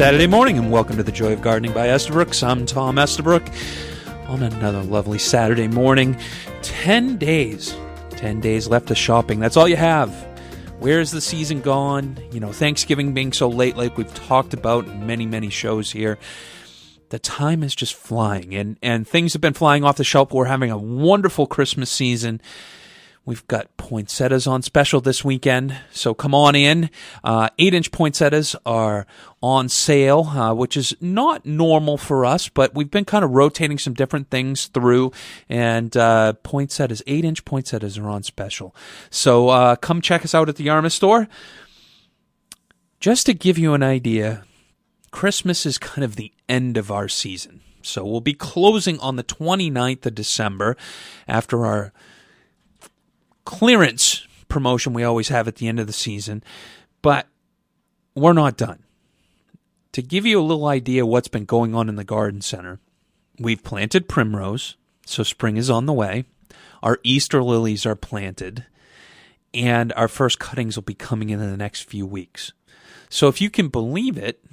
Saturday morning, and welcome to the Joy of Gardening by Estabrooks. I'm Tom Estabrook on another lovely Saturday morning. 10 days, 10 days left of shopping. That's all you have. Where's the season gone? You know, Thanksgiving being so late, like we've talked about in many, many shows here. The time is just flying, and, and things have been flying off the shelf. We're having a wonderful Christmas season. We've got poinsettias on special this weekend, so come on in. Uh, eight inch poinsettias are on sale, uh, which is not normal for us, but we've been kind of rotating some different things through, and uh, poinsettias, eight inch poinsettias are on special. So uh, come check us out at the Yarmouth store. Just to give you an idea, Christmas is kind of the end of our season. So we'll be closing on the 29th of December after our clearance promotion we always have at the end of the season, but we're not done. To give you a little idea what's been going on in the garden center, we've planted primrose, so spring is on the way. Our Easter lilies are planted, and our first cuttings will be coming in in the next few weeks. So if you can believe it,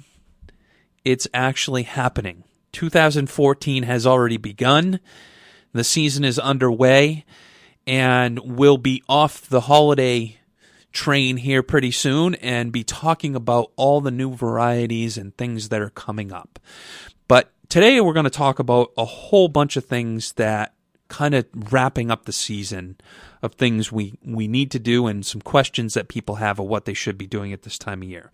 it's actually happening. 2014 has already begun. The season is underway and we'll be off the holiday train here pretty soon and be talking about all the new varieties and things that are coming up. But today we're going to talk about a whole bunch of things that kind of wrapping up the season of things we, we need to do and some questions that people have of what they should be doing at this time of year.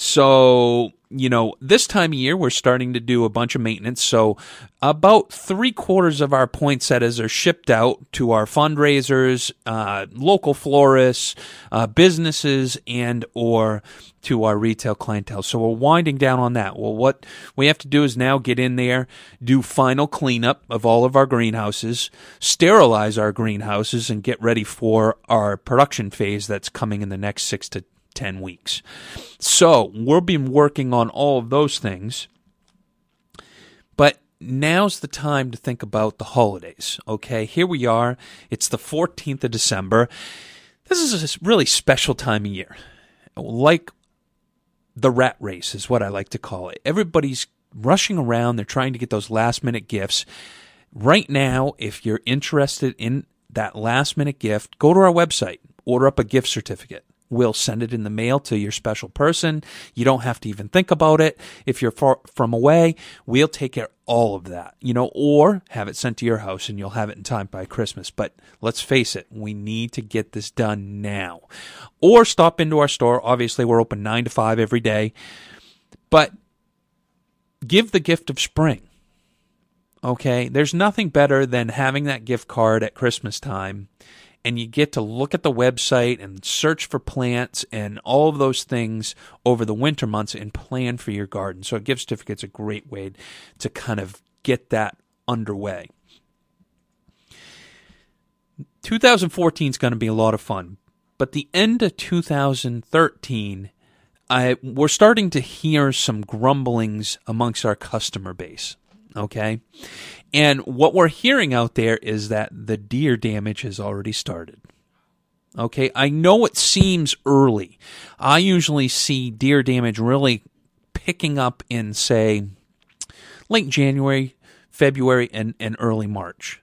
So, you know, this time of year, we're starting to do a bunch of maintenance. So, about three quarters of our poinsettias are shipped out to our fundraisers, uh, local florists, uh, businesses, and or to our retail clientele. So we're winding down on that. Well, what we have to do is now get in there, do final cleanup of all of our greenhouses, sterilize our greenhouses, and get ready for our production phase that's coming in the next six to 10 weeks. So we've been working on all of those things. But now's the time to think about the holidays. Okay, here we are. It's the 14th of December. This is a really special time of year. Like the rat race is what I like to call it. Everybody's rushing around. They're trying to get those last minute gifts. Right now, if you're interested in that last minute gift, go to our website, order up a gift certificate. We'll send it in the mail to your special person. You don't have to even think about it. If you're far from away, we'll take care of all of that, you know, or have it sent to your house and you'll have it in time by Christmas. But let's face it, we need to get this done now. Or stop into our store. Obviously, we're open nine to five every day. But give the gift of spring. Okay. There's nothing better than having that gift card at Christmas time and you get to look at the website and search for plants and all of those things over the winter months and plan for your garden. So a gift certificate's a great way to kind of get that underway. 2014 is going to be a lot of fun, but the end of 2013, I, we're starting to hear some grumblings amongst our customer base. Okay. And what we're hearing out there is that the deer damage has already started. Okay, I know it seems early. I usually see deer damage really picking up in, say, late January, February, and, and early March.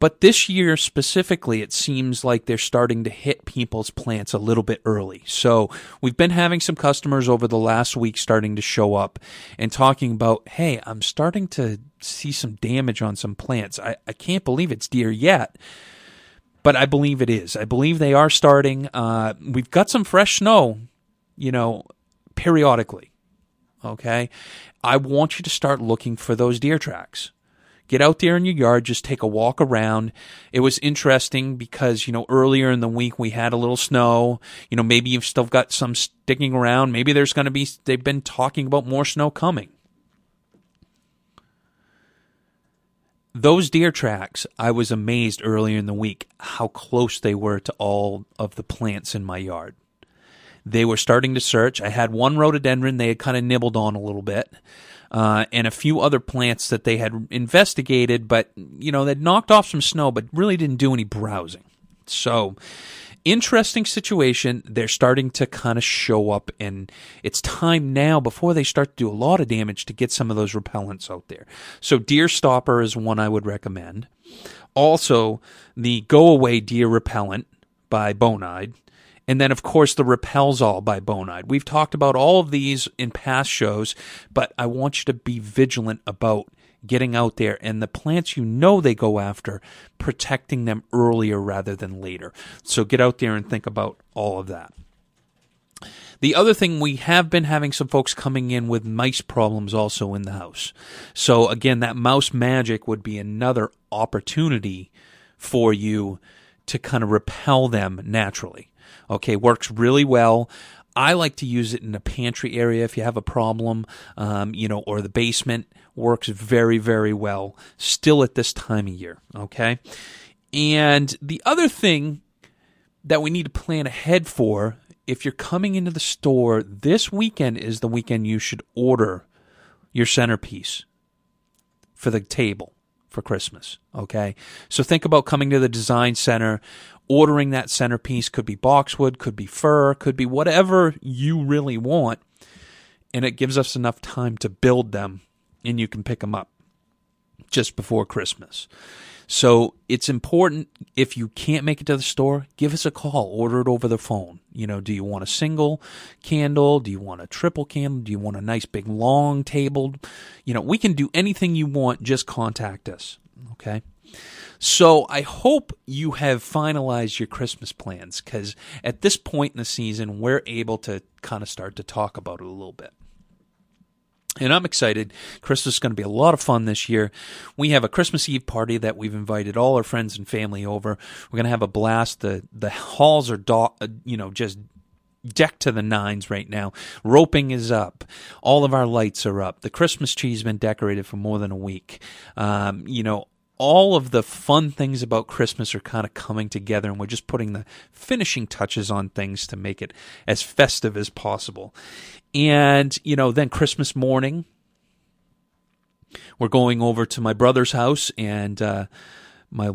But this year specifically, it seems like they're starting to hit people's plants a little bit early. So we've been having some customers over the last week starting to show up and talking about, hey, I'm starting to see some damage on some plants. I, I can't believe it's deer yet. But I believe it is. I believe they are starting. Uh, we've got some fresh snow, you know, periodically. Okay. I want you to start looking for those deer tracks get out there in your yard, just take a walk around. It was interesting because, you know, earlier in the week we had a little snow. You know, maybe you've still got some sticking around. Maybe there's going to be, they've been talking about more snow coming. Those deer tracks, I was amazed earlier in the week how close they were to all of the plants in my yard. They were starting to search. I had one rhododendron they had kind of nibbled on a little bit uh, and a few other plants that they had investigated, but you know they'd knocked off some snow, but really didn't do any browsing. So interesting situation. They're starting to kind of show up, and it's time now before they start to do a lot of damage to get some of those repellents out there. So, Deer Stopper is one I would recommend. Also, the Go Away Deer Repellent by Bonide. And then, of course, the Repels-All by Bonide. We've talked about all of these in past shows, but I want you to be vigilant about getting out there and the plants you know they go after, protecting them earlier rather than later. So get out there and think about all of that. The other thing, we have been having some folks coming in with mice problems also in the house. So again, that mouse magic would be another opportunity for you to kind of repel them naturally. Okay, works really well. I like to use it in the pantry area if you have a problem, um, you know, or the basement works very, very well still at this time of year. Okay. And the other thing that we need to plan ahead for if you're coming into the store this weekend is the weekend you should order your centerpiece for the table for Christmas. Okay. So think about coming to the design center, ordering that centerpiece. Could be boxwood, could be fir, could be whatever you really want. And it gives us enough time to build them and you can pick them up just before Christmas. So it's important if you can't make it to the store, give us a call, order it over the phone. You know, do you want a single candle? Do you want a triple candle? Do you want a nice big long table? You know, we can do anything you want, just contact us. Okay. So I hope you have finalized your Christmas plans because at this point in the season, we're able to kind of start to talk about it a little bit. And I'm excited. Christmas is going to be a lot of fun this year. We have a Christmas Eve party that we've invited all our friends and family over. We're going to have a blast. The the halls are do- uh, you know just decked to the nines right now. Roping is up. All of our lights are up. The Christmas tree's been decorated for more than a week. Um, you know, all of the fun things about Christmas are kind of coming together, and we're just putting the finishing touches on things to make it as festive as possible. And, you know, then Christmas morning, we're going over to my brother's house, and uh, my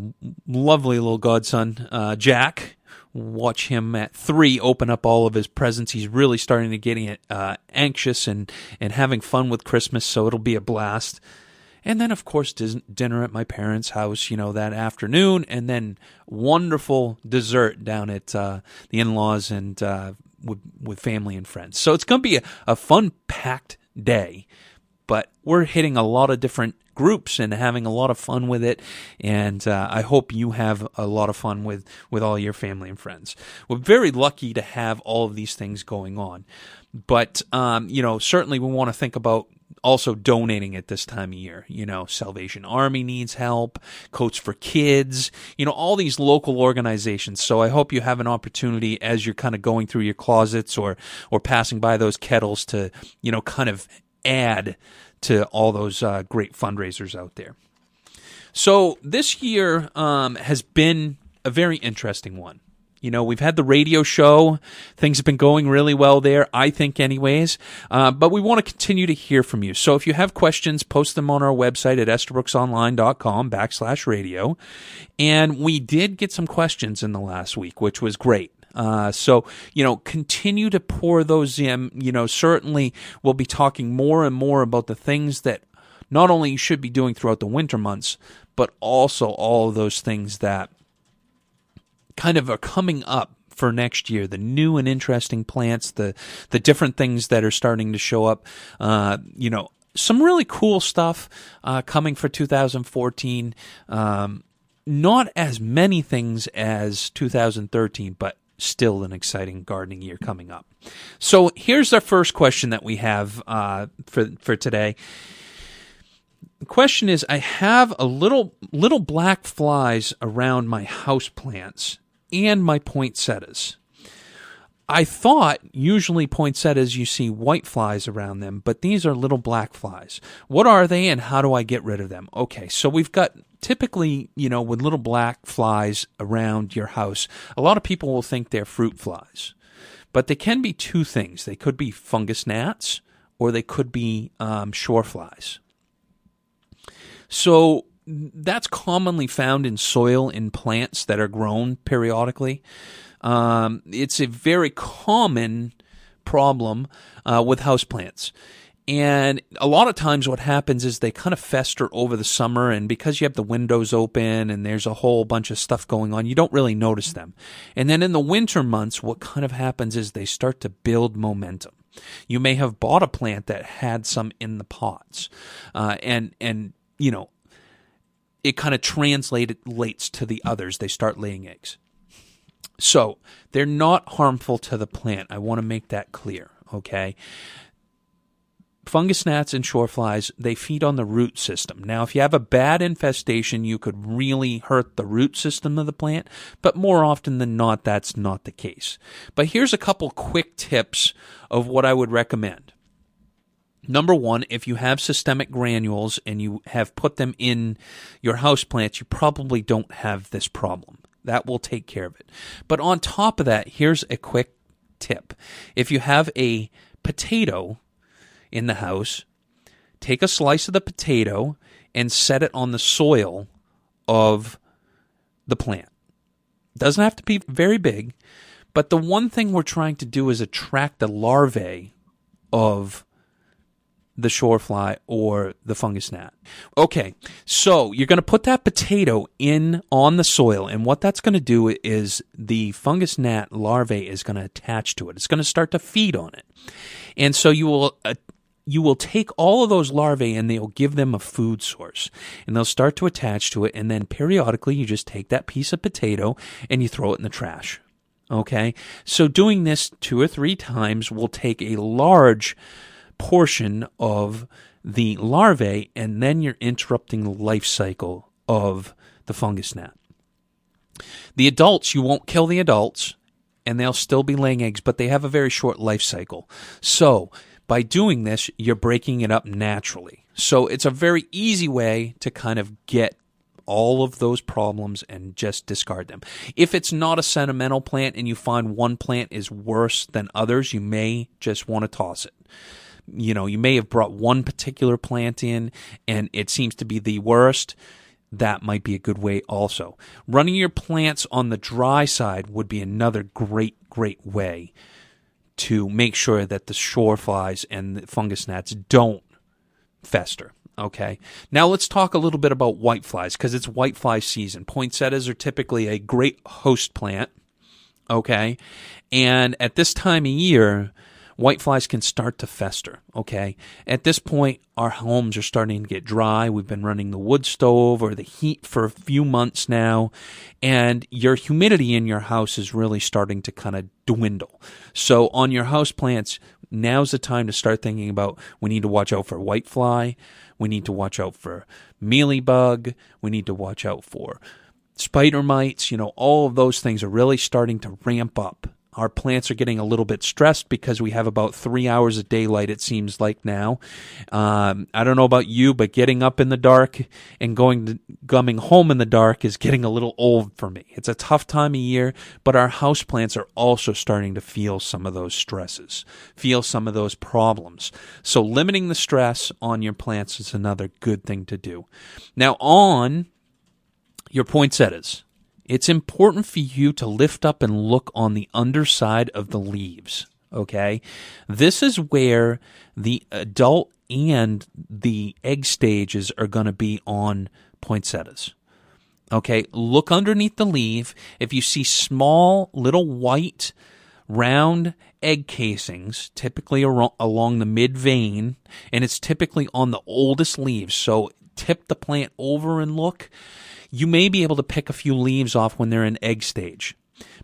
lovely little godson, uh, Jack, watch him at three open up all of his presents. He's really starting to get uh, anxious and, and having fun with Christmas, so it'll be a blast. And then, of course, dinner at my parents' house, you know, that afternoon, and then wonderful dessert down at uh, the in laws and uh, with, with family and friends. So it's going to be a, a fun, packed day, but we're hitting a lot of different groups and having a lot of fun with it. And uh, I hope you have a lot of fun with, with all your family and friends. We're very lucky to have all of these things going on. But, um, you know, certainly we want to think about also donating at this time of year. You know, Salvation Army needs help, Coats for Kids, you know, all these local organizations. So I hope you have an opportunity as you're kind of going through your closets or, or passing by those kettles to, you know, kind of add to all those uh, great fundraisers out there. So this year um, has been a very interesting one. You know, we've had the radio show. Things have been going really well there, I think, anyways. Uh, but we want to continue to hear from you. So if you have questions, post them on our website at estabrooksonline.com backslash radio. And we did get some questions in the last week, which was great. Uh, so, you know, continue to pour those in. You know, certainly we'll be talking more and more about the things that not only you should be doing throughout the winter months, but also all of those things that kind of are coming up for next year. The new and interesting plants, the the different things that are starting to show up. Uh, you know, some really cool stuff uh, coming for 2014. Um, not as many things as 2013, but still an exciting gardening year coming up. So here's our first question that we have uh, for for today. The question is I have a little little black flies around my house plants and my poinsettias. I thought usually poinsettias you see white flies around them, but these are little black flies. What are they and how do I get rid of them? Okay, so we've got typically, you know, with little black flies around your house, a lot of people will think they're fruit flies. But they can be two things. They could be fungus gnats or they could be um, shore flies. So that's commonly found in soil in plants that are grown periodically. Um, it's a very common problem uh, with houseplants. And a lot of times, what happens is they kind of fester over the summer, and because you have the windows open and there's a whole bunch of stuff going on, you don't really notice them. And then in the winter months, what kind of happens is they start to build momentum. You may have bought a plant that had some in the pots, uh, and and you know, it kind of translates to the others. They start laying eggs. So they're not harmful to the plant. I want to make that clear. Okay. Fungus gnats and shoreflies, they feed on the root system. Now, if you have a bad infestation, you could really hurt the root system of the plant, but more often than not, that's not the case. But here's a couple quick tips of what I would recommend. Number one, if you have systemic granules and you have put them in your house plants, you probably don't have this problem. That will take care of it. But on top of that, here's a quick tip. If you have a potato in the house, take a slice of the potato and set it on the soil of the plant. Doesn't have to be very big, but the one thing we're trying to do is attract the larvae of the shore fly or the fungus gnat. Okay, so you're going to put that potato in on the soil, and what that's going to do is the fungus gnat larvae is going to attach to it. It's going to start to feed on it, and so you will. Uh, you will take all of those larvae and they'll give them a food source and they'll start to attach to it and then periodically you just take that piece of potato and you throw it in the trash okay so doing this two or three times will take a large portion of the larvae, and then you're interrupting the life cycle of the fungus gnat. The adults, you won't kill the adults, and they'll still be laying eggs, but they have a very short life cycle. So, by doing this, you're breaking it up naturally. So, it's a very easy way to kind of get all of those problems and just discard them. If it's not a sentimental plant and you find one plant is worse than others, you may just want to toss it you know, you may have brought one particular plant in and it seems to be the worst. That might be a good way also. Running your plants on the dry side would be another great, great way to make sure that the shore flies and the fungus gnats don't fester. Okay. Now let's talk a little bit about white flies because it's white fly season. Poinsettias are typically a great host plant. Okay. And at this time of year, whiteflies can start to fester. Okay. At this point, our homes are starting to get dry. We've been running the wood stove or the heat for a few months now, and your humidity in your house is really starting to kind of dwindle. So on your house plants, now's the time to start thinking about we need to watch out for whitefly. We need to watch out for mealybug. We need to watch out for spider mites. You know, all of those things are really starting to ramp up our plants are getting a little bit stressed because we have about three hours of daylight, it seems like now. Um, I don't know about you, but getting up in the dark and going to, coming home in the dark is getting a little old for me. It's a tough time of year, but our house plants are also starting to feel some of those stresses, feel some of those problems. So limiting the stress on your plants is another good thing to do. Now on your poinsettias it's important for you to lift up and look on the underside of the leaves. Okay. This is where the adult and the egg stages are going to be on poinsettias. Okay. Look underneath the leaf. If you see small little white round egg casings, typically along the mid vein, and it's typically on the oldest leaves. So tip the plant over and look you may be able to pick a few leaves off when they're in egg stage.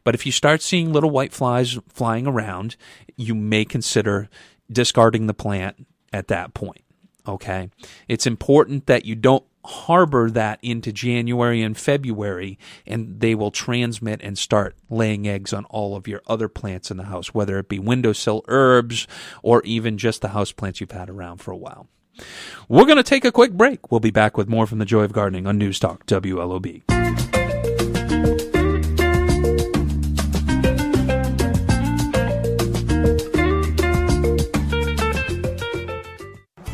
But if you start seeing little white flies flying around, you may consider discarding the plant at that point. Okay. It's important that you don't harbor that into January and February, and they will transmit and start laying eggs on all of your other plants in the house, whether it be windowsill herbs or even just the house plants you've had around for a while. We're going to take a quick break. We'll be back with more from the Joy of Gardening on News Talk WLOB.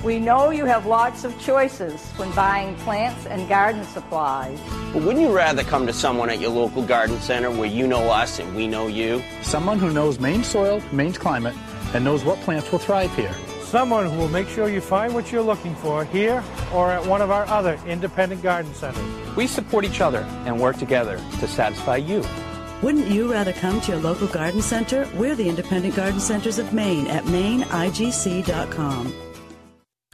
We know know you have lots of choices when buying plants and garden supplies. But wouldn't you rather come to someone at your local garden center where you know us and we know you? Someone who knows Maine soil, Maine's climate, and knows what plants will thrive here. Someone who will make sure you find what you're looking for here or at one of our other independent garden centers. We support each other and work together to satisfy you. Wouldn't you rather come to your local garden center? We're the Independent Garden Centers of Maine at maineigc.com.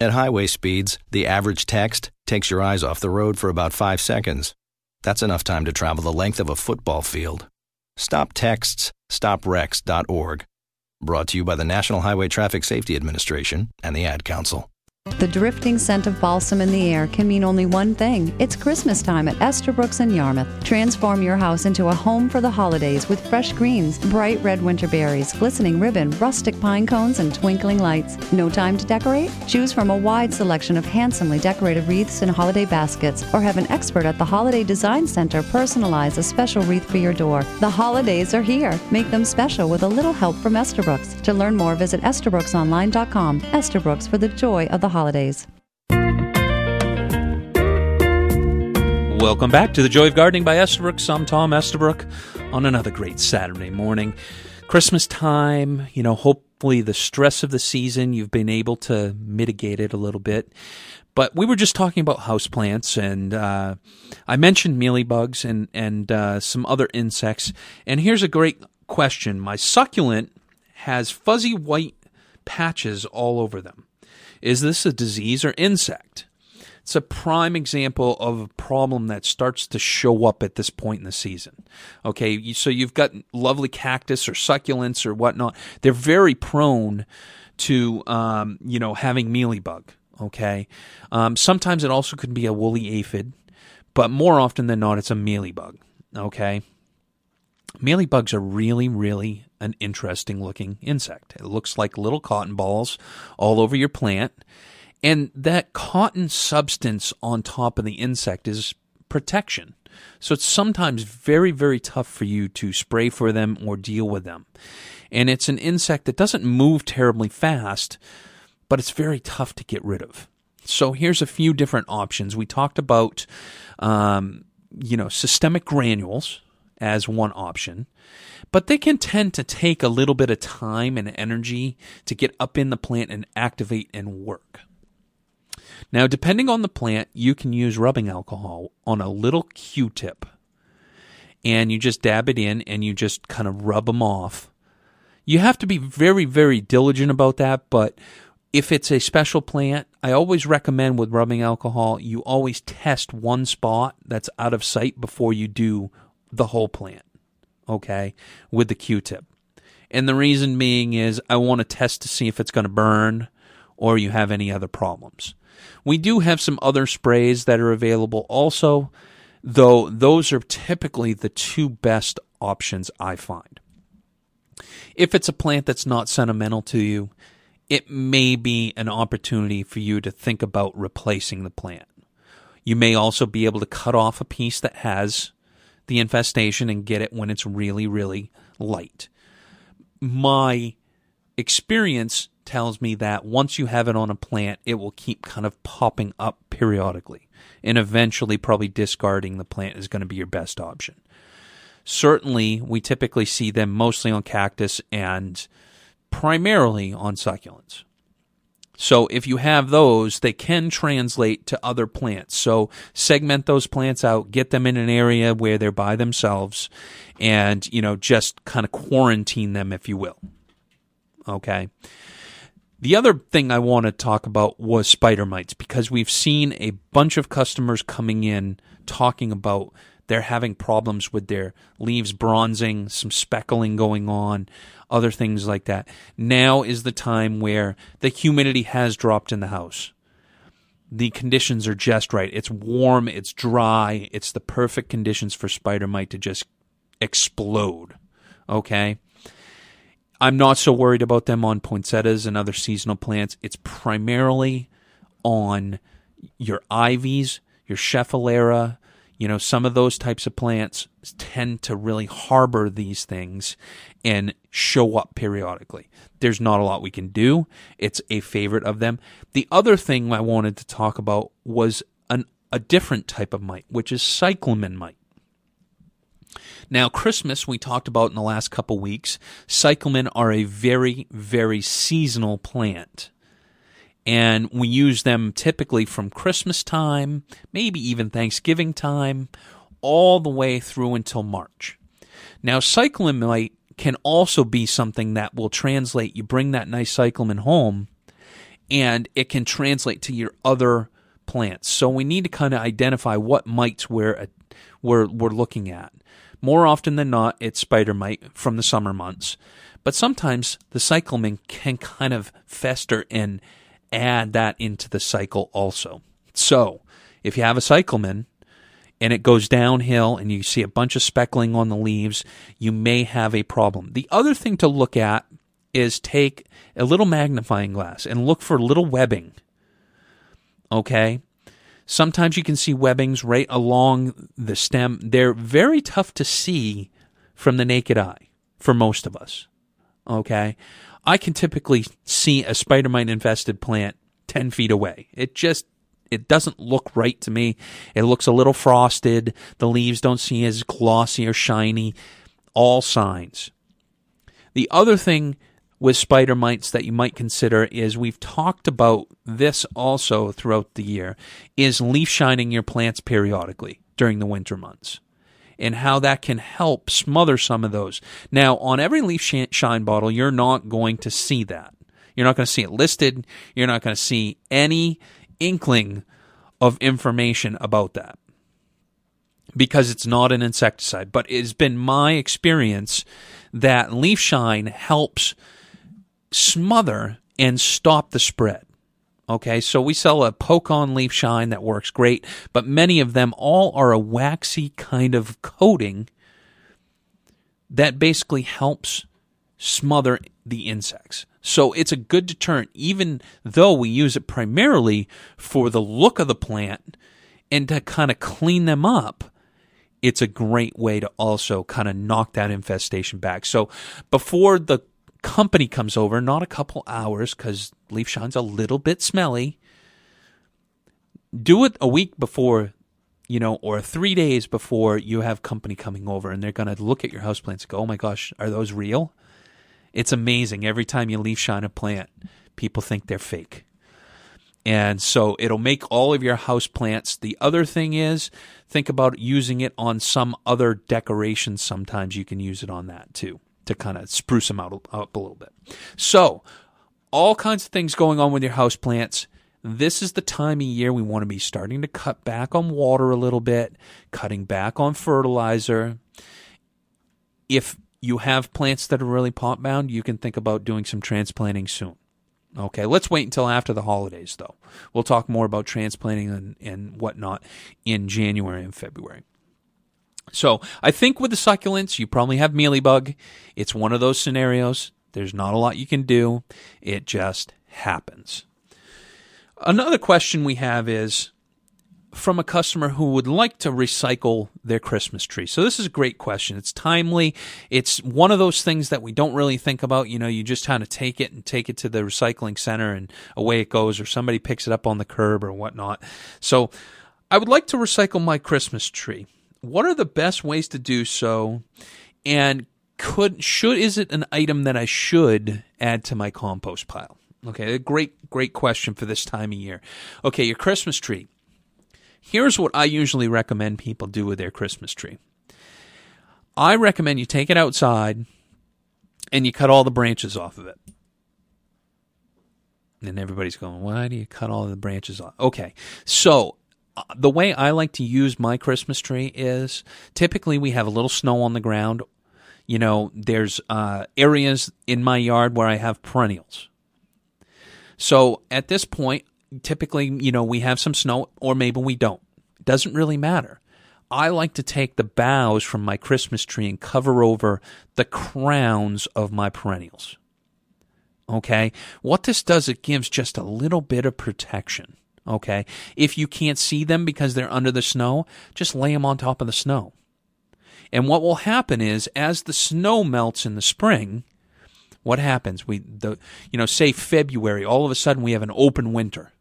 At highway speeds, the average text takes your eyes off the road for about five seconds. That's enough time to travel the length of a football field. Stop texts, stopwrecks.org. Brought to you by the National Highway Traffic Safety Administration and the Ad Council. The drifting scent of balsam in the air can mean only one thing. It's Christmas time at Estabrooks in Yarmouth. Transform your house into a home for the holidays with fresh greens, bright red winter berries, glistening ribbon, rustic pine cones, and twinkling lights. No time to decorate? Choose from a wide selection of handsomely decorated wreaths and holiday baskets, or have an expert at the Holiday Design Center personalize a special wreath for your door. The holidays are here. Make them special with a little help from Estabrooks. To learn more, visit EstabrooksOnline.com. Estabrooks for the joy of the holidays. Welcome back to the Joy of Gardening by Estabrooks. I'm Tom Estabrook on another great Saturday morning. Christmas time, you know, hopefully the stress of the season, you've been able to mitigate it a little bit. But we were just talking about houseplants, and uh, I mentioned mealybugs and, and uh, some other insects. And here's a great question My succulent has fuzzy white patches all over them. Is this a disease or insect? It's a prime example of a problem that starts to show up at this point in the season. Okay, so you've got lovely cactus or succulents or whatnot. They're very prone to, um, you know, having mealybug. Okay, um, sometimes it also could be a woolly aphid, but more often than not, it's a mealybug. Okay, mealybugs are really, really an interesting looking insect. It looks like little cotton balls all over your plant. And that cotton substance on top of the insect is protection. So it's sometimes very, very tough for you to spray for them or deal with them. And it's an insect that doesn't move terribly fast, but it's very tough to get rid of. So here's a few different options. We talked about, um, you know, systemic granules as one option, but they can tend to take a little bit of time and energy to get up in the plant and activate and work. Now, depending on the plant, you can use rubbing alcohol on a little Q tip. And you just dab it in and you just kind of rub them off. You have to be very, very diligent about that, but if it's a special plant, I always recommend with rubbing alcohol, you always test one spot that's out of sight before you do the whole plant, okay, with the Q tip. And the reason being is I want to test to see if it's going to burn or you have any other problems. We do have some other sprays that are available also, though those are typically the two best options I find. If it's a plant that's not sentimental to you, it may be an opportunity for you to think about replacing the plant. You may also be able to cut off a piece that has the infestation and get it when it's really, really light. My experience tells me that once you have it on a plant, it will keep kind of popping up periodically. And eventually, probably discarding the plant is going to be your best option. Certainly, we typically see them mostly on cactus and primarily on succulents. So if you have those, they can translate to other plants. So segment those plants out, get them in an area where they're by themselves and, you know, just kind of quarantine them, if you will. Okay. The other thing I want to talk about was spider mites because we've seen a bunch of customers coming in talking about they're having problems with their leaves bronzing, some speckling going on, other things like that. Now is the time where the humidity has dropped in the house. The conditions are just right. It's warm, it's dry, it's the perfect conditions for spider mite to just explode. Okay? I'm not so worried about them on poinsettias and other seasonal plants. It's primarily on your ivies, your schefflera, You know, some of those types of plants tend to really harbor these things and show up periodically. There's not a lot we can do. It's a favorite of them. The other thing I wanted to talk about was an, a different type of mite, which is cyclamen mite. Now, Christmas, we talked about in the last couple weeks. Cyclamen are a very, very seasonal plant. And we use them typically from Christmas time, maybe even Thanksgiving time, all the way through until March. Now, cyclamen mite can also be something that will translate. You bring that nice cyclamen home, and it can translate to your other plants. So we need to kind of identify what mites we're, we're, we're looking at. More often than not, it's spider mite from the summer months. But sometimes the cyclamen can kind of fester and add that into the cycle also. So if you have a cyclamen and it goes downhill and you see a bunch of speckling on the leaves, you may have a problem. The other thing to look at is take a little magnifying glass and look for little webbing. Okay? Sometimes you can see webbings right along the stem. They're very tough to see from the naked eye for most of us. Okay? I can typically see a spider mite infested plant 10 feet away. It just it doesn't look right to me. It looks a little frosted. The leaves don't seem as glossy or shiny. All signs. The other thing with spider mites that you might consider is we've talked about this also throughout the year is leaf shining your plants periodically during the winter months and how that can help smother some of those. Now, on every leaf shine bottle, you're not going to see that. You're not going to see it listed. You're not going to see any inkling of information about that because it's not an insecticide. But it has been my experience that leaf shine helps smother and stop the spread. Okay, so we sell a Pokon leaf shine that works great, but many of them all are a waxy kind of coating that basically helps smother the insects. So it's a good deterrent, even though we use it primarily for the look of the plant and to kind of clean them up. It's a great way to also kind of knock that infestation back. So before the company comes over, not a couple hours because leaf shine's a little bit smelly. Do it a week before, you know, or three days before you have company coming over and they're going to look at your houseplants and go, oh my gosh, are those real? It's amazing. Every time you leaf shine a plant, people think they're fake. And so it'll make all of your house plants. The other thing is, think about using it on some other decorations. Sometimes you can use it on that too to kind of spruce them out up a little bit. So, all kinds of things going on with your house plants. This is the time of year we want to be starting to cut back on water a little bit, cutting back on fertilizer. If you have plants that are really pot bound, you can think about doing some transplanting soon. Okay, let's wait until after the holidays, though. We'll talk more about transplanting and, and whatnot in January and February. So I think with the succulents, you probably have mealybug. It's one of those scenarios. There's not a lot you can do. It just happens. Another question we have is from a customer who would like to recycle their Christmas tree. So this is a great question. It's timely. It's one of those things that we don't really think about. You know, you just kind of take it and take it to the recycling center and away it goes, or somebody picks it up on the curb or whatnot. So I would like to recycle my Christmas tree what are the best ways to do so? And could should is it an item that I should add to my compost pile? Okay, a great great question for this time of year. Okay, your Christmas tree. Here's what I usually recommend people do with their Christmas tree. I recommend you take it outside and you cut all the branches off of it. And everybody's going, why do you cut all the branches off? Okay, so the way I like to use my Christmas tree is typically we have a little snow on the ground. You know, there's uh, areas in my yard where I have perennials. So at this point, typically, you know, we have some snow or maybe we don't. It doesn't really matter. I like to take the boughs from my Christmas tree and cover over the crowns of my perennials. Okay? What this does, it gives just a little bit of protection Okay. If you can't see them because they're under the snow, just lay them on top of the snow. And what will happen is as the snow melts in the spring, what happens? We the you know, say February, all of a sudden we have an open winter.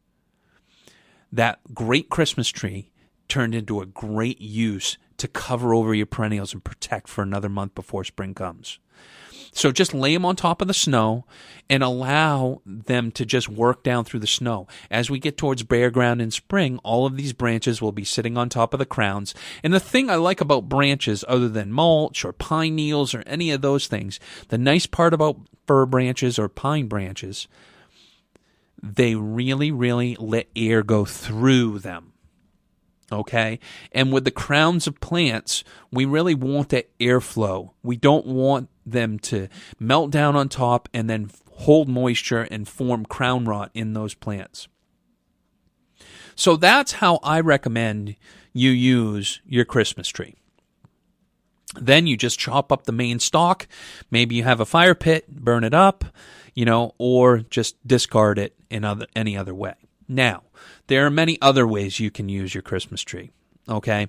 That great Christmas tree turned into a great use to cover over your perennials and protect for another month before spring comes. So just lay them on top of the snow and allow them to just work down through the snow. As we get towards bare ground in spring, all of these branches will be sitting on top of the crowns. And the thing I like about branches, other than mulch or pine needles or any of those things, the nice part about fir branches or pine branches, they really, really let air go through them. Okay. And with the crowns of plants, we really want that airflow. We don't want them to melt down on top and then hold moisture and form crown rot in those plants. So that's how I recommend you use your Christmas tree. Then you just chop up the main stalk. Maybe you have a fire pit, burn it up, you know, or just discard it in other, any other way. Now, there are many other ways you can use your Christmas tree. Okay.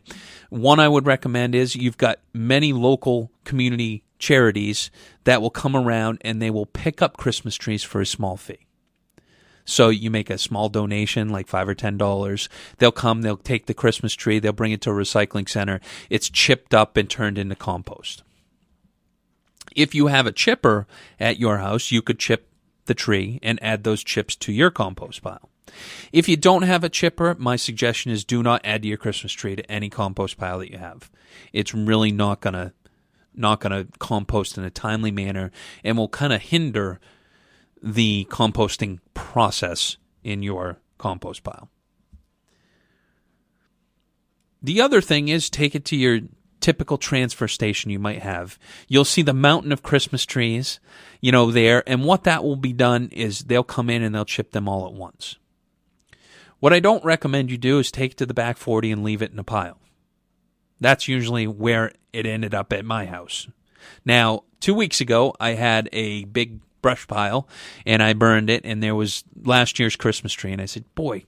One I would recommend is you've got many local community charities that will come around and they will pick up Christmas trees for a small fee. So you make a small donation, like five or ten dollars. They'll come, they'll take the Christmas tree, they'll bring it to a recycling center. It's chipped up and turned into compost. If you have a chipper at your house, you could chip the tree and add those chips to your compost pile. If you don't have a chipper, my suggestion is do not add to your Christmas tree to any compost pile that you have. It's really not gonna not gonna compost in a timely manner and will kind of hinder the composting process in your compost pile. The other thing is take it to your typical transfer station you might have. You'll see the mountain of Christmas trees, you know, there, and what that will be done is they'll come in and they'll chip them all at once. What I don't recommend you do is take it to the back 40 and leave it in a pile. That's usually where it ended up at my house. Now, two weeks ago, I had a big brush pile and I burned it, and there was last year's Christmas tree. And I said, Boy,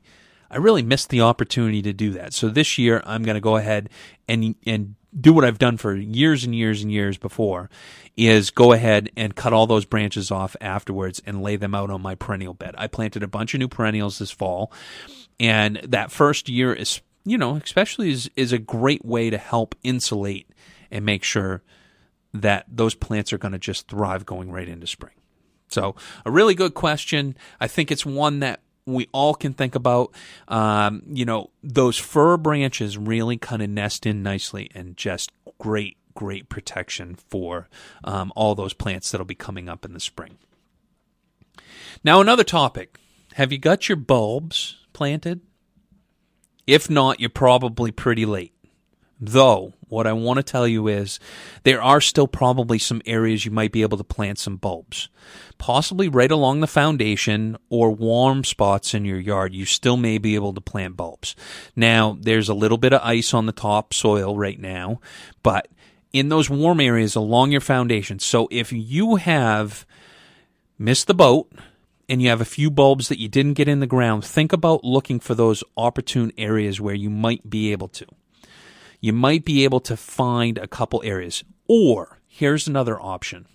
I really missed the opportunity to do that. So this year, I'm going to go ahead and, and do what I've done for years and years and years before is go ahead and cut all those branches off afterwards and lay them out on my perennial bed. I planted a bunch of new perennials this fall and that first year is you know, especially is is a great way to help insulate and make sure that those plants are going to just thrive going right into spring. So, a really good question. I think it's one that we all can think about. Um, you know, those fir branches really kind of nest in nicely and just great, great protection for um, all those plants that'll be coming up in the spring. Now, another topic. Have you got your bulbs planted? If not, you're probably pretty late. Though, what I want to tell you is there are still probably some areas you might be able to plant some bulbs. Possibly right along the foundation or warm spots in your yard, you still may be able to plant bulbs. Now, there's a little bit of ice on the top soil right now, but in those warm areas along your foundation. So if you have missed the boat, and you have a few bulbs that you didn't get in the ground, think about looking for those opportune areas where you might be able to. You might be able to find a couple areas. Or here's another option.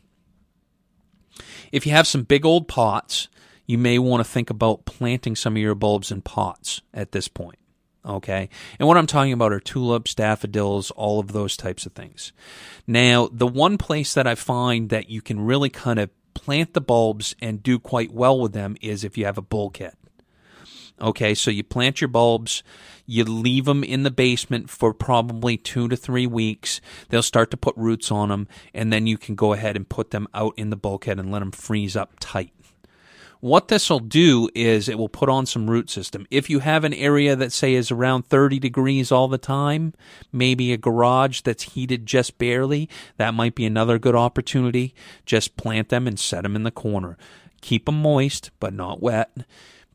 If you have some big old pots, you may want to think about planting some of your bulbs in pots at this point. Okay. And what I'm talking about are tulips, daffodils, all of those types of things. Now, the one place that I find that you can really kind of plant the bulbs and do quite well with them is if you have a bulkhead. Okay, so you plant your bulbs, you leave them in the basement for probably two to three weeks. They'll start to put roots on them, and then you can go ahead and put them out in the bulkhead and let them freeze up tight. What this will do is it will put on some root system. If you have an area that say is around 30 degrees all the time, maybe a garage that's heated just barely, that might be another good opportunity. Just plant them and set them in the corner. Keep them moist, but not wet.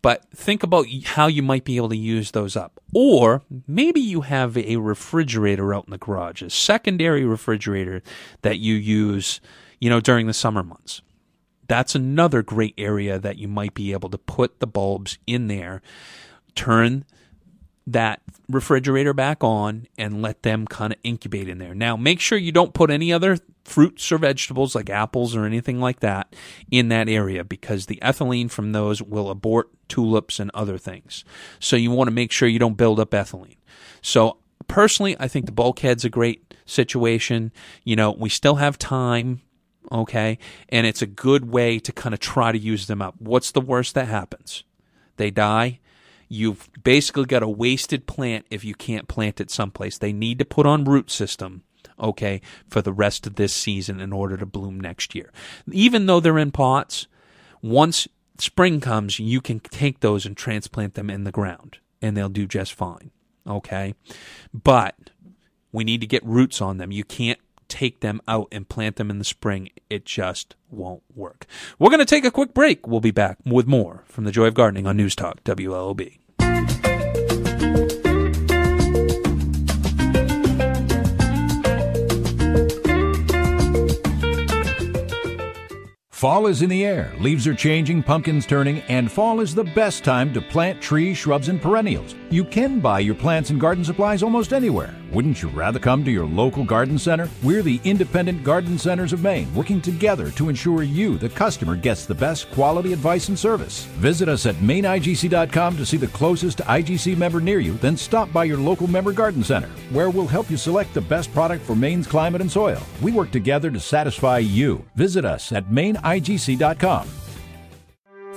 But think about how you might be able to use those up. Or maybe you have a refrigerator out in the garage, a secondary refrigerator that you use, you know, during the summer months that's another great area that you might be able to put the bulbs in there. turn that refrigerator back on and let them kind of incubate in there. Now, make sure you don't put any other fruits or vegetables like apples or anything like that in that area because the ethylene from those will abort tulips and other things. So you want to make sure you don't build up ethylene. So personally, I think the bulkhead's a great situation. You know, we still have time okay? And it's a good way to kind of try to use them up. What's the worst that happens? They die. You've basically got a wasted plant if you can't plant it someplace. They need to put on root system, okay, for the rest of this season in order to bloom next year. Even though they're in pots, once spring comes, you can take those and transplant them in the ground and they'll do just fine, okay? But we need to get roots on them. You can't take them out and plant them in the spring. It just won't work. We're going to take a quick break. We'll be back with more from the Joy of Gardening on News Talk WLOB. Fall is in the air, leaves are changing, pumpkins turning, and fall is the best time to plant trees, shrubs, and perennials. You can buy your plants and garden supplies almost anywhere. Wouldn't you rather come to your local garden center? We're the Independent Garden Centers of Maine, working together to ensure you, the customer, gets the best quality advice and service. Visit us at mainigc.com to see the closest IGC member near you, then stop by your local member garden center, where we'll help you select the best product for Maine's climate and soil. We work together to satisfy you. Visit us at mainigc.com.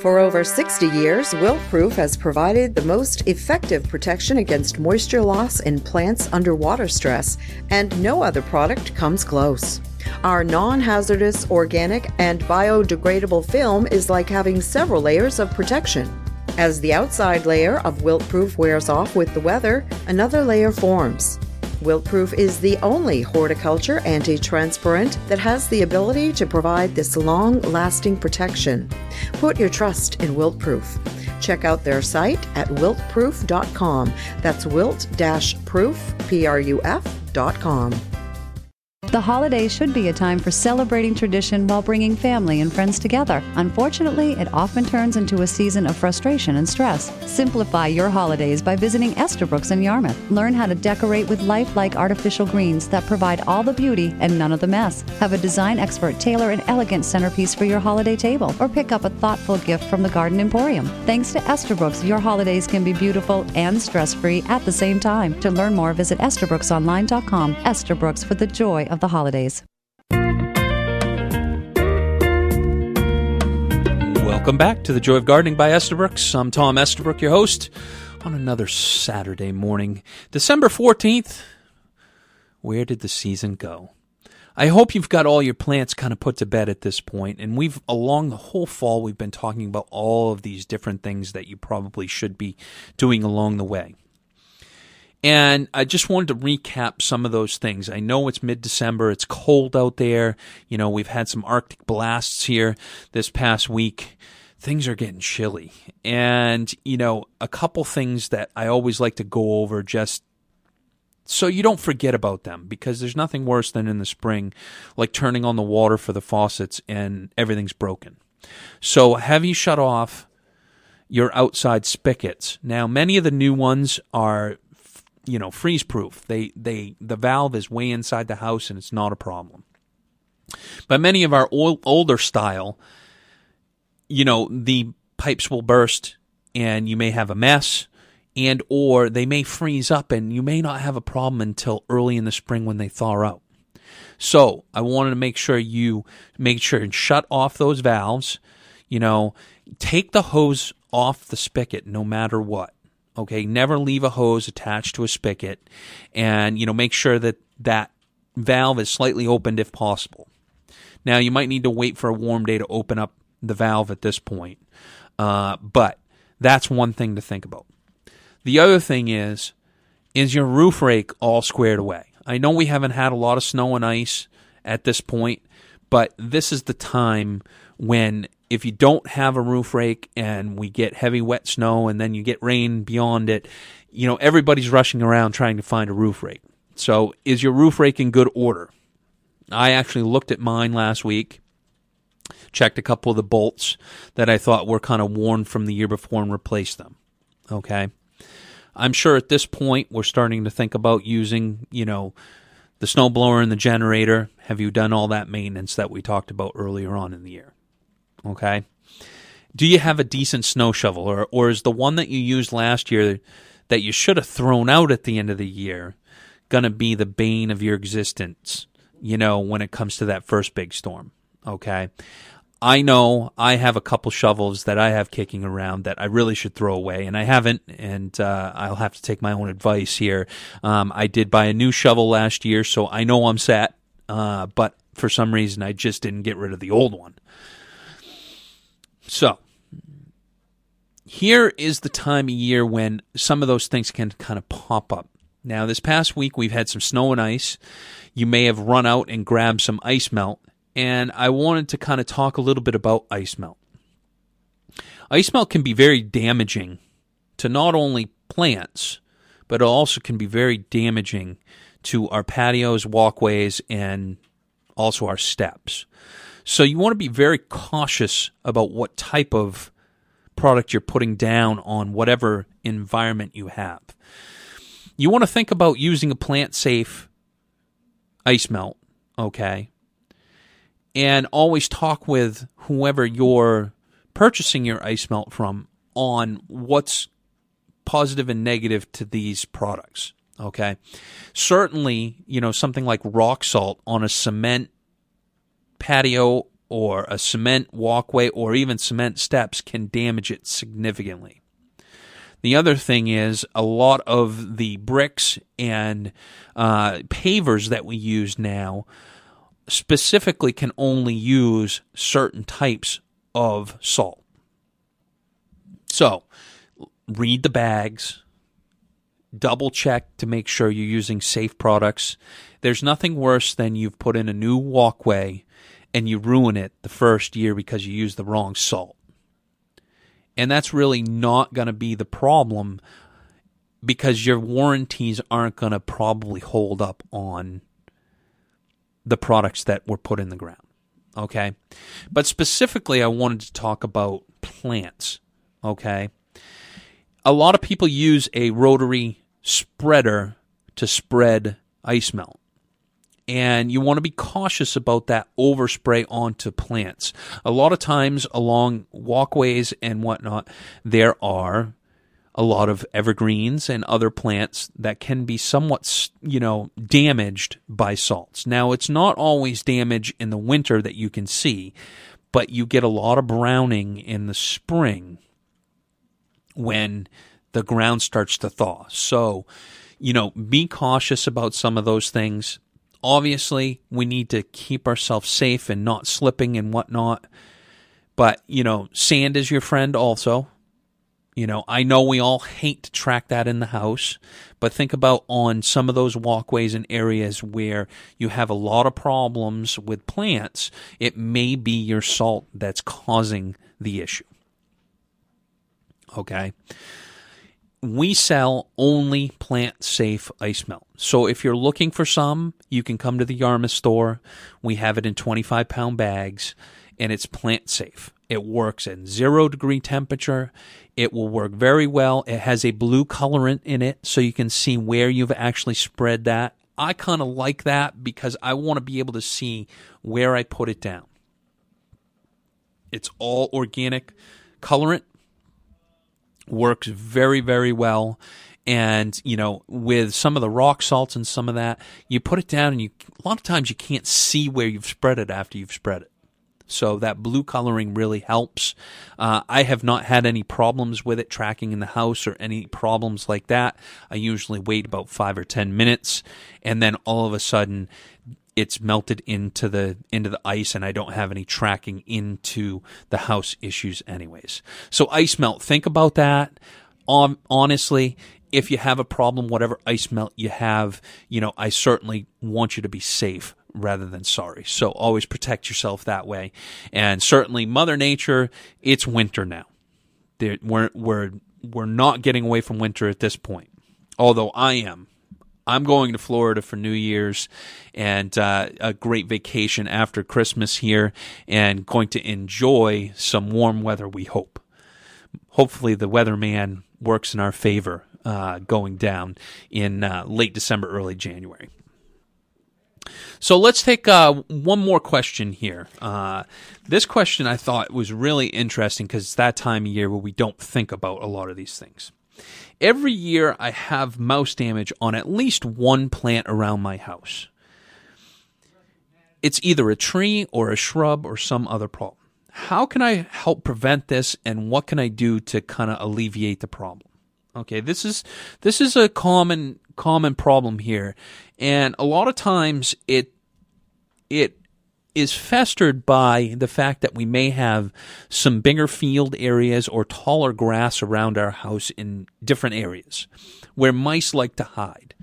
For over 60 years, Wilt-Pruf has provided the most effective protection against moisture loss in plants under water stress, and no other product comes close. Our non hazardous, organic, and biodegradable film is like having several layers of protection. As the outside layer of Wilt-Pruf wears off with the weather, another layer forms. Wilt-Pruf is the only horticulture anti transpirant that has the ability to provide this long lasting protection. Put your trust in Wilt-Pruf. Check out their site at wiltpruf.com. That's wilt pruf, P R U F.com. The holidays should be a time for celebrating tradition while bringing family and friends together. Unfortunately, it often turns into a season of frustration and stress. Simplify your holidays by visiting Estabrooks in Yarmouth. Learn how to decorate with lifelike artificial greens that provide all the beauty and none of the mess. Have a design expert tailor an elegant centerpiece for your holiday table or pick up a thoughtful gift from the Garden Emporium. Thanks to Estabrooks, your holidays can be beautiful and stress-free at the same time. To learn more, visit estabrooksonline.com. Estabrooks for the joy of the holidays. Welcome back to the Joy of Gardening by Estabrooks. I'm Tom Estabrook, your host, on another Saturday morning, December 14th. Where did the season go? I hope you've got all your plants kind of put to bed at this point. And we've, along the whole fall, we've been talking about all of these different things that you probably should be doing along the way. And I just wanted to recap some of those things. I know it's mid December, it's cold out there. You know, we've had some Arctic blasts here this past week. Things are getting chilly. And, you know, a couple things that I always like to go over just so you don't forget about them because there's nothing worse than in the spring, like turning on the water for the faucets and everything's broken. So have you shut off your outside spigots? Now, many of the new ones are you know freeze proof. They they the valve is way inside the house and it's not a problem. But many of our old, older style, you know, the pipes will burst and you may have a mess and or they may freeze up and you may not have a problem until early in the spring when they thaw out. So, I wanted to make sure you make sure and shut off those valves, you know, take the hose off the spigot no matter what. Okay, never leave a hose attached to a spigot, and you know make sure that that valve is slightly opened if possible. Now you might need to wait for a warm day to open up the valve at this point, uh, but that's one thing to think about. The other thing is, is your roof rake all squared away? I know we haven't had a lot of snow and ice at this point, but this is the time when if you don't have a roof rake and we get heavy wet snow and then you get rain beyond it, you know, everybody's rushing around trying to find a roof rake. So, is your roof rake in good order? I actually looked at mine last week, checked a couple of the bolts that I thought were kind of worn from the year before and replaced them. Okay. I'm sure at this point we're starting to think about using, you know, the snowblower and the generator. Have you done all that maintenance that we talked about earlier on in the year? Okay. Do you have a decent snow shovel or or is the one that you used last year that you should have thrown out at the end of the year going to be the bane of your existence, you know, when it comes to that first big storm? Okay. I know I have a couple shovels that I have kicking around that I really should throw away, and I haven't, and uh, I'll have to take my own advice here. Um, I did buy a new shovel last year, so I know I'm set, uh, but for some reason I just didn't get rid of the old one. So, here is the time of year when some of those things can kind of pop up. Now, this past week we've had some snow and ice. You may have run out and grabbed some ice melt and I wanted to kind of talk a little bit about ice melt. Ice melt can be very damaging to not only plants, but it also can be very damaging to our patios, walkways, and also our steps. So you want to be very cautious about what type of product you're putting down on whatever environment you have. You want to think about using a plant safe ice melt, okay? and always talk with whoever you're purchasing your ice melt from on what's positive and negative to these products. Okay. Certainly, you know, something like rock salt on a cement patio or a cement walkway or even cement steps can damage it significantly. The other thing is a lot of the bricks and uh, pavers that we use now specifically can only use certain types of salt. So, read the bags, double check to make sure you're using safe products. There's nothing worse than you've put in a new walkway and you ruin it the first year because you use the wrong salt. And that's really not going to be the problem because your warranties aren't going to probably hold up on the products that were put in the ground. Okay. But specifically, I wanted to talk about plants. Okay. A lot of people use a rotary spreader to spread ice melt. And you want to be cautious about that overspray onto plants. A lot of times along walkways and whatnot, there are a lot of evergreens and other plants that can be somewhat, you know, damaged by salts. Now, it's not always damage in the winter that you can see, but you get a lot of browning in the spring when the ground starts to thaw. So, you know, be cautious about some of those things. Obviously, we need to keep ourselves safe and not slipping and whatnot. But, you know, sand is your friend also. You know, I know we all hate to track that in the house, but think about on some of those walkways and areas where you have a lot of problems with plants, it may be your salt that's causing the issue. Okay. We sell only plant safe ice melt. So if you're looking for some, you can come to the Yarmouth store. We have it in 25 pound bags and it's plant safe. It works at zero degree temperature. It will work very well. It has a blue colorant in it so you can see where you've actually spread that. I kind of like that because I want to be able to see where I put it down. It's all organic colorant, works very, very well. And, you know, with some of the rock salts and some of that, you put it down and you, a lot of times you can't see where you've spread it after you've spread it. So that blue coloring really helps. Uh, I have not had any problems with it tracking in the house or any problems like that. I usually wait about five or ten minutes, and then all of a sudden, it's melted into the into the ice, and I don't have any tracking into the house issues, anyways. So ice melt. Think about that. Um, honestly, if you have a problem, whatever ice melt you have, you know, I certainly want you to be safe rather than sorry. So always protect yourself that way. And certainly Mother Nature, it's winter now. We're, we're, we're not getting away from winter at this point. Although I am. I'm going to Florida for New Year's and uh, a great vacation after Christmas here and going to enjoy some warm weather, we hope. Hopefully, the weatherman works in our favor uh, going down in uh, late December, early January. So let's take uh, one more question here. Uh, this question I thought was really interesting because it's that time of year where we don't think about a lot of these things. Every year I have mouse damage on at least one plant around my house. It's either a tree or a shrub or some other problem. How can I help prevent this and what can I do to kind of alleviate the problem? Okay, this is this is a common common problem here. And a lot of times it it is festered by the fact that we may have some bigger field areas or taller grass around our house in different areas where mice like to hide.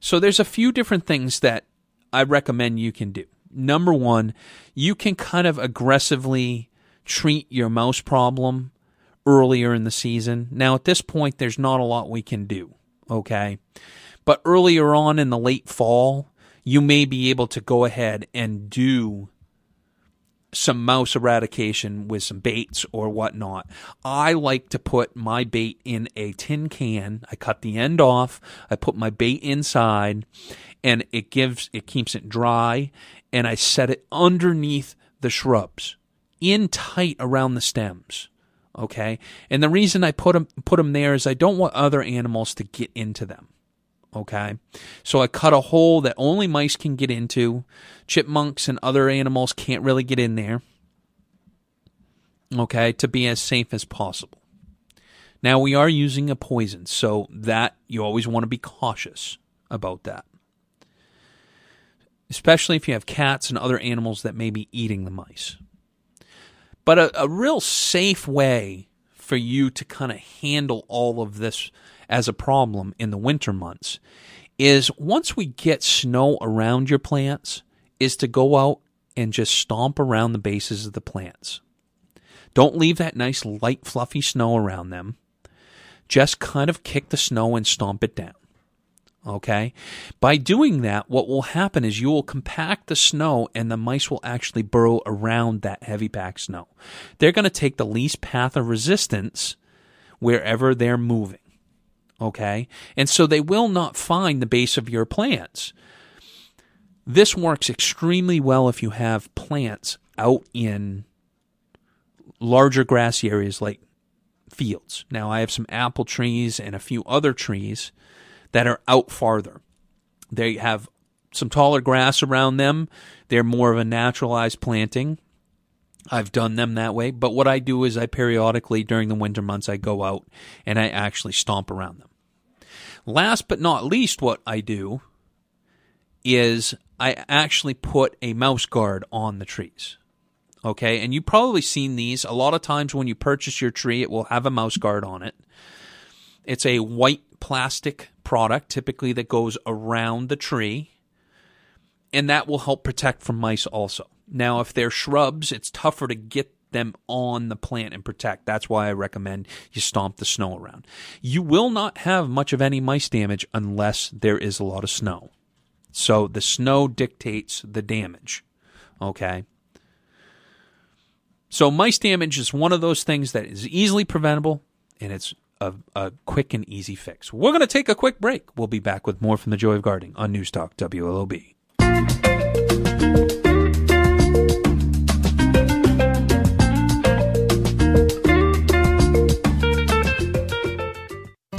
So there's a few different things that I recommend you can do. Number one, you can kind of aggressively treat your mouse problem earlier in the season. Now, at this point, there's not a lot we can do. Okay. But earlier on in the late fall, you may be able to go ahead and do some mouse eradication with some baits or whatnot. I like to put my bait in a tin can. I cut the end off. I put my bait inside and it gives, it keeps it dry and I set it underneath the shrubs in tight around the stems. Okay. And the reason I put them, put them there is I don't want other animals to get into them. Okay. So I cut a hole that only mice can get into. Chipmunks and other animals can't really get in there. Okay. To be as safe as possible. Now we are using a poison, so that you always want to be cautious about that. Especially if you have cats and other animals that may be eating the mice. But a, a real safe way for you to kind of handle all of this as a problem in the winter months is once we get snow around your plants is to go out and just stomp around the bases of the plants. Don't leave that nice light fluffy snow around them. Just kind of kick the snow and stomp it down. Okay? By doing that, what will happen is you will compact the snow and the mice will actually burrow around that heavy packed snow. They're going to take the least path of resistance wherever they're moving. Okay? And so they will not find the base of your plants. This works extremely well if you have plants out in larger grassy areas like fields. Now, I have some apple trees and a few other trees that are out farther. They have some taller grass around them. They're more of a naturalized planting. I've done them that way, but what I do is I periodically during the winter months I go out and I actually stomp around them. Last but not least, what I do is I actually put a mouse guard on the trees. Okay, and you've probably seen these. A lot of times when you purchase your tree, it will have a mouse guard on it. It's a white plastic product, typically that goes around the tree, and that will help protect from mice also. Now, if they're shrubs, it's tougher to get them on the plant and protect. That's why I recommend you stomp the snow around. You will not have much of any mice damage unless there is a lot of snow. So the snow dictates the damage. Okay. So mice damage is one of those things that is easily preventable and it's a, a quick and easy fix. We're going to take a quick break. We'll be back with more from the Joy of Gardening on News Talk WLOB.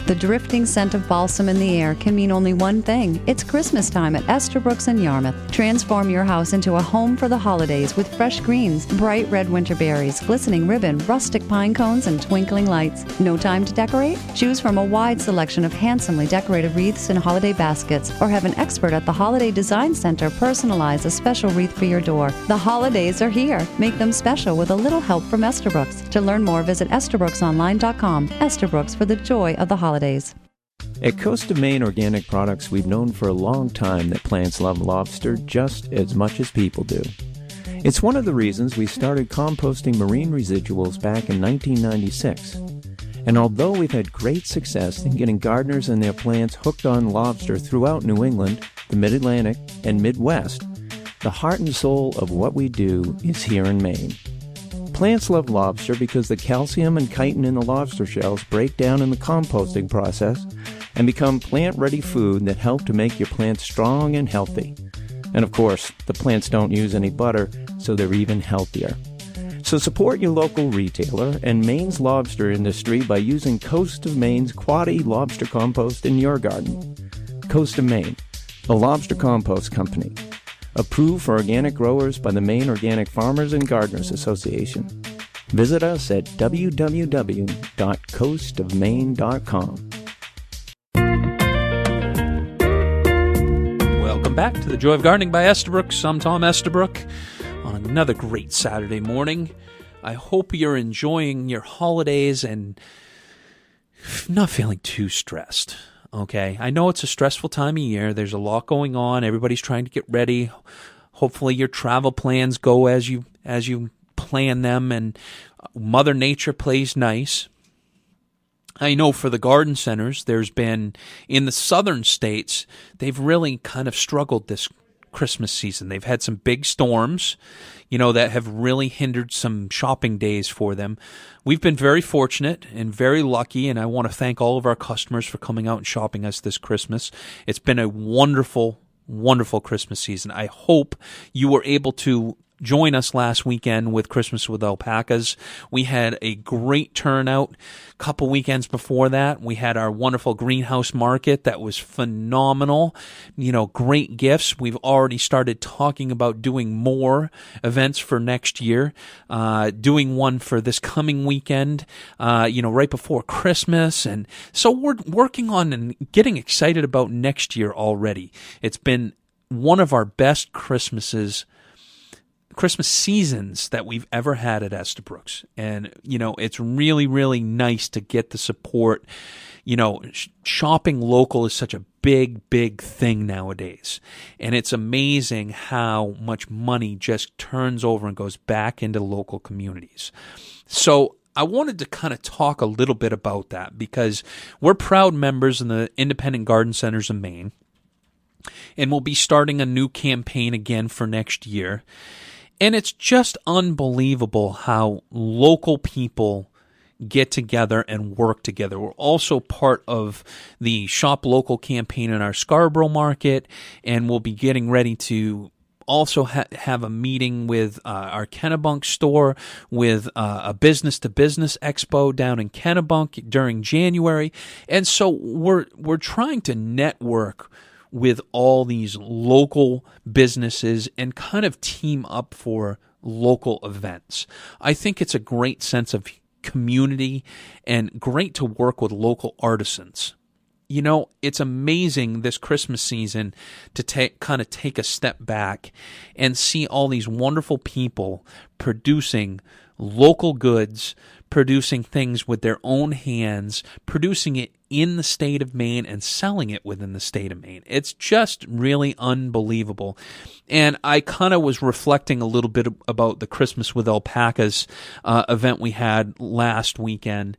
The drifting scent of balsam in the air can mean only one thing. It's Christmas time at Estabrooks in Yarmouth. Transform your house into a home for the holidays with fresh greens, bright red winter berries, glistening ribbon, rustic pine cones, and twinkling lights. No time to decorate? Choose from a wide selection of handsomely decorated wreaths and holiday baskets, or have an expert at the Holiday Design Center personalize a special wreath for your door. The holidays are here. Make them special with a little help from Estabrooks. To learn more, visit EstabrooksOnline.com. Estabrooks for the joy of the holidays holidays. At Coast of Maine Organic Products, we've known for a long time that plants love lobster just as much as people do. It's one of the reasons we started composting marine residuals back in 1996. And although we've had great success in getting gardeners and their plants hooked on lobster throughout New England, the Mid Atlantic, and Midwest, the heart and soul of what we do is here in Maine. Plants love lobster because the calcium and chitin in the lobster shells break down in the composting process and become plant ready food that help to make your plants strong and healthy. And of course, the plants don't use any butter, so they're even healthier. So support your local retailer and Maine's lobster industry by using Coast of Maine's Quoddy lobster compost in your garden. Coast of Maine, a lobster compost company. Approved for organic growers by the Maine Organic Farmers and Gardeners Association. Visit us at www.coastofmaine.com. Welcome back to the Joy of Gardening by Estabrook. I'm Tom Estabrook on another great Saturday morning. I hope you're enjoying your holidays and not feeling too stressed. Okay, I know it's a stressful time of year. There's a lot going on. Everybody's trying to get ready. Hopefully, your travel plans go as you as you plan them, and uh, Mother Nature plays nice. I know for the garden centers, there's been in the southern states, they've really kind of struggled this Christmas season. They've had some big storms, you know, that have really hindered some shopping days for them. We've been very fortunate and very lucky, and I want to thank all of our customers for coming out and shopping us this Christmas. It's been a wonderful, wonderful Christmas season. I hope you were able to join us last weekend with Christmas with Alpacas. We had a great turnout. A couple weekends before that, we had our wonderful greenhouse market that was phenomenal. You know, great gifts. We've already started talking about doing more events for next year. Uh, doing one for this coming weekend, uh, you know, right before Christmas. And so we're working on and getting excited about next year already. It's been one of our best Christmases Christmas seasons that we've ever had at Estabrooks. And, you know, it's really, really nice to get the support. You know, sh- shopping local is such a big, big thing nowadays. And it's amazing how much money just turns over and goes back into local communities. So I wanted to kind of talk a little bit about that because we're proud members in the Independent Garden Centers of Maine. And we'll be starting a new campaign again for next year. And it's just unbelievable how local people get together and work together. We're also part of the Shop Local campaign in our Scarborough market, and we'll be getting ready to also ha- have a meeting with uh, our Kennebunk store with uh, a business to business expo down in Kennebunk during January. And so we're we're trying to network with all these local businesses and kind of team up for local events. I think it's a great sense of community and great to work with local artisans. You know, it's amazing this Christmas season to take kind of take a step back and see all these wonderful people producing local goods, producing things with their own hands, producing it in the state of Maine and selling it within the state of Maine. It's just really unbelievable. And I kind of was reflecting a little bit about the Christmas with Alpacas uh, event we had last weekend.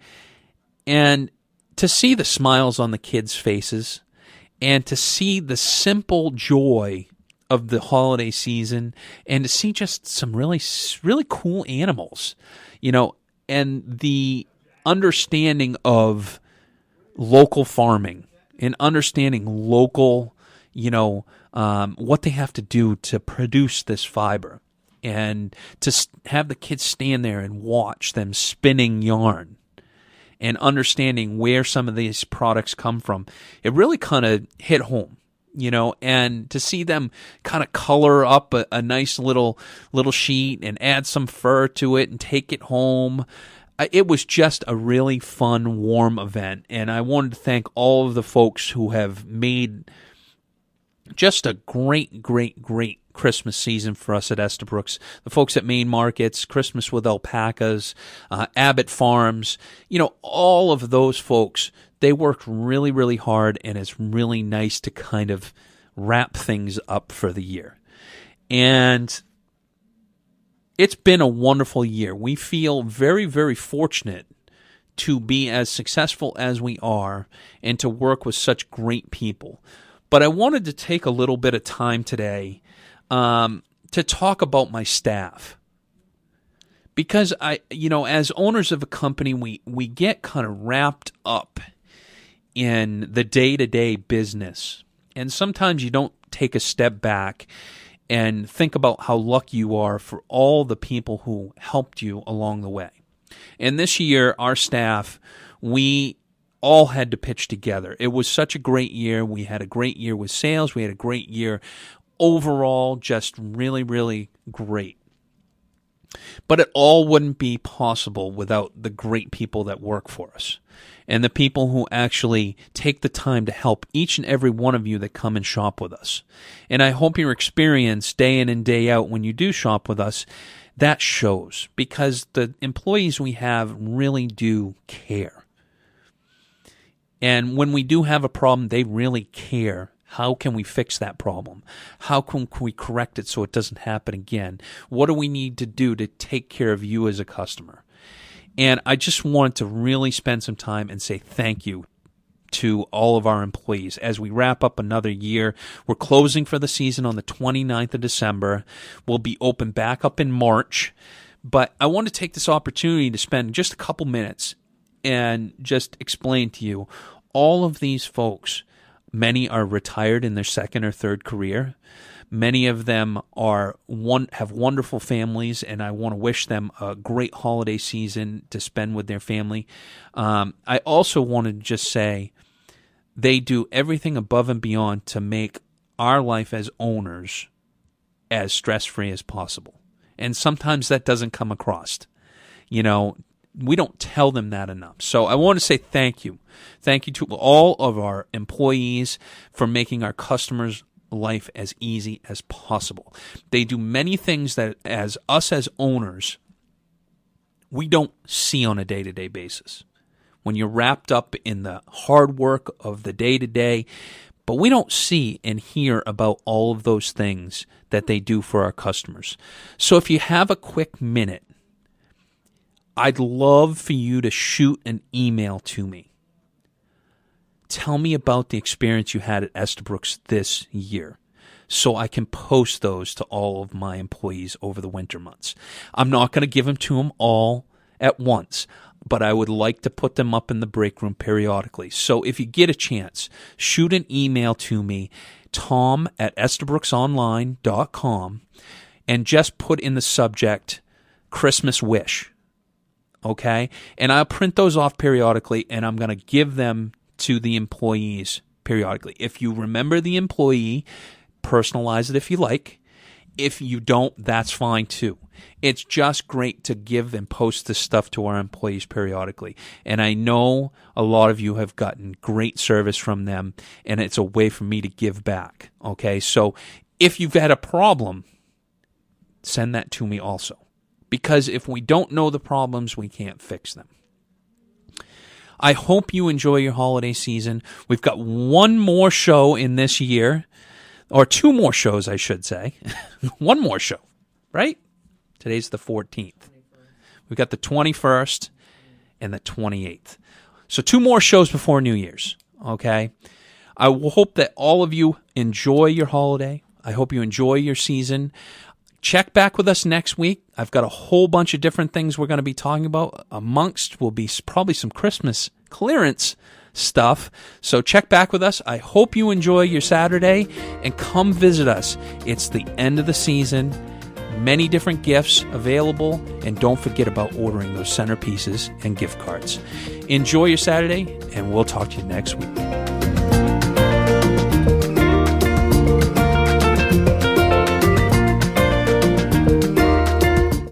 And to see the smiles on the kids' faces and to see the simple joy of the holiday season and to see just some really really cool animals you know and the understanding of local farming and understanding local, you know, um, what they have to do to produce this fiber and to have the kids stand there and watch them spinning yarn and understanding where some of these products come from, it really kind of hit home you know, and to see them kind of color up a, a, nice little little sheet and add some fur to it and take it home. It was just a really fun, warm event, and I wanted to thank all of the folks who have made just a great, great, great Christmas season for us at Estabrooks. The folks at Maine Markets, Christmas with Alpacas, uh, Abbott Farms, you know, all of those folks they worked really, really hard, and it's really nice to kind of wrap things up for the year. And it's been a wonderful year. We feel very, very fortunate to be as successful as we are and to work with such great people. But I wanted to take a little bit of time today um, to talk about my staff because I, you know, as owners of a company, we we get kind of wrapped up in the day to day business. And sometimes you don't take a step back and think about how lucky you are for all the people who helped you along the way. And this year, our staff, we all had to pitch together. It was such a great year. We had a great year with sales. We had a great year overall, just really, really great. But it all wouldn't be possible without the great people that work for us and the people who actually take the time to help each and every one of you that come and shop with us. And I hope your experience day in and day out when you do shop with us, that shows because the employees we have really do care. And when we do have a problem, they really care how can we fix that problem? How can we correct it so it doesn't happen again? What do we need to do to take care of you as a customer? And I just wanted to really spend some time and say thank you to all of our employees as we wrap up another year. We're closing for the season on the 29th of December. We'll be open back up in March. But I want to take this opportunity to spend just a couple minutes and just explain to you all of these folks Many are retired in their second or third career. Many of them are one have wonderful families, and I want to wish them a great holiday season to spend with their family. Um, I also want to just say they do everything above and beyond to make our life as owners as stress free as possible. And sometimes that doesn't come across. You know, we don't tell them that enough. So I want to say thank you. Thank you to all of our employees for making our customers life as easy as possible. They do many things that as us as owners we don't see on a day-to-day basis. When you're wrapped up in the hard work of the day-to-day, but we don't see and hear about all of those things that they do for our customers. So if you have a quick minute I'd love for you to shoot an email to me. Tell me about the experience you had at Estabrooks this year so I can post those to all of my employees over the winter months. I'm not going to give them to them all at once, but I would like to put them up in the break room periodically. So if you get a chance, shoot an email to me, tom at estabrooksonline.com, and just put in the subject Christmas wish okay? And I'll print those off periodically and I'm going to give them to the employees periodically. If you remember the employee, personalize it if you like. If you don't, that's fine too. It's just great to give and post this stuff to our employees periodically. And I know a lot of you have gotten great service from them, and it's a way for me to give back. Okay, so if you've had a problem, send that to me also because if we don't know the problems, we can't fix them. I hope you enjoy your holiday season. We've got one more show in this year, or two more shows, I should say. one more show, right? Today's the 14th. We've got the 21st and the 28th. So, two more shows before New Year's, okay? I hope that all of you enjoy your holiday. I hope you enjoy your season. Check back with us next week. I've got a whole bunch of different things we're going to be talking about. Amongst will be probably some Christmas clearance stuff. So check back with us. I hope you enjoy your Saturday and come visit us. It's the end of the season. Many different gifts available, and don't forget about ordering those centerpieces and gift cards. Enjoy your Saturday, and we'll talk to you next week.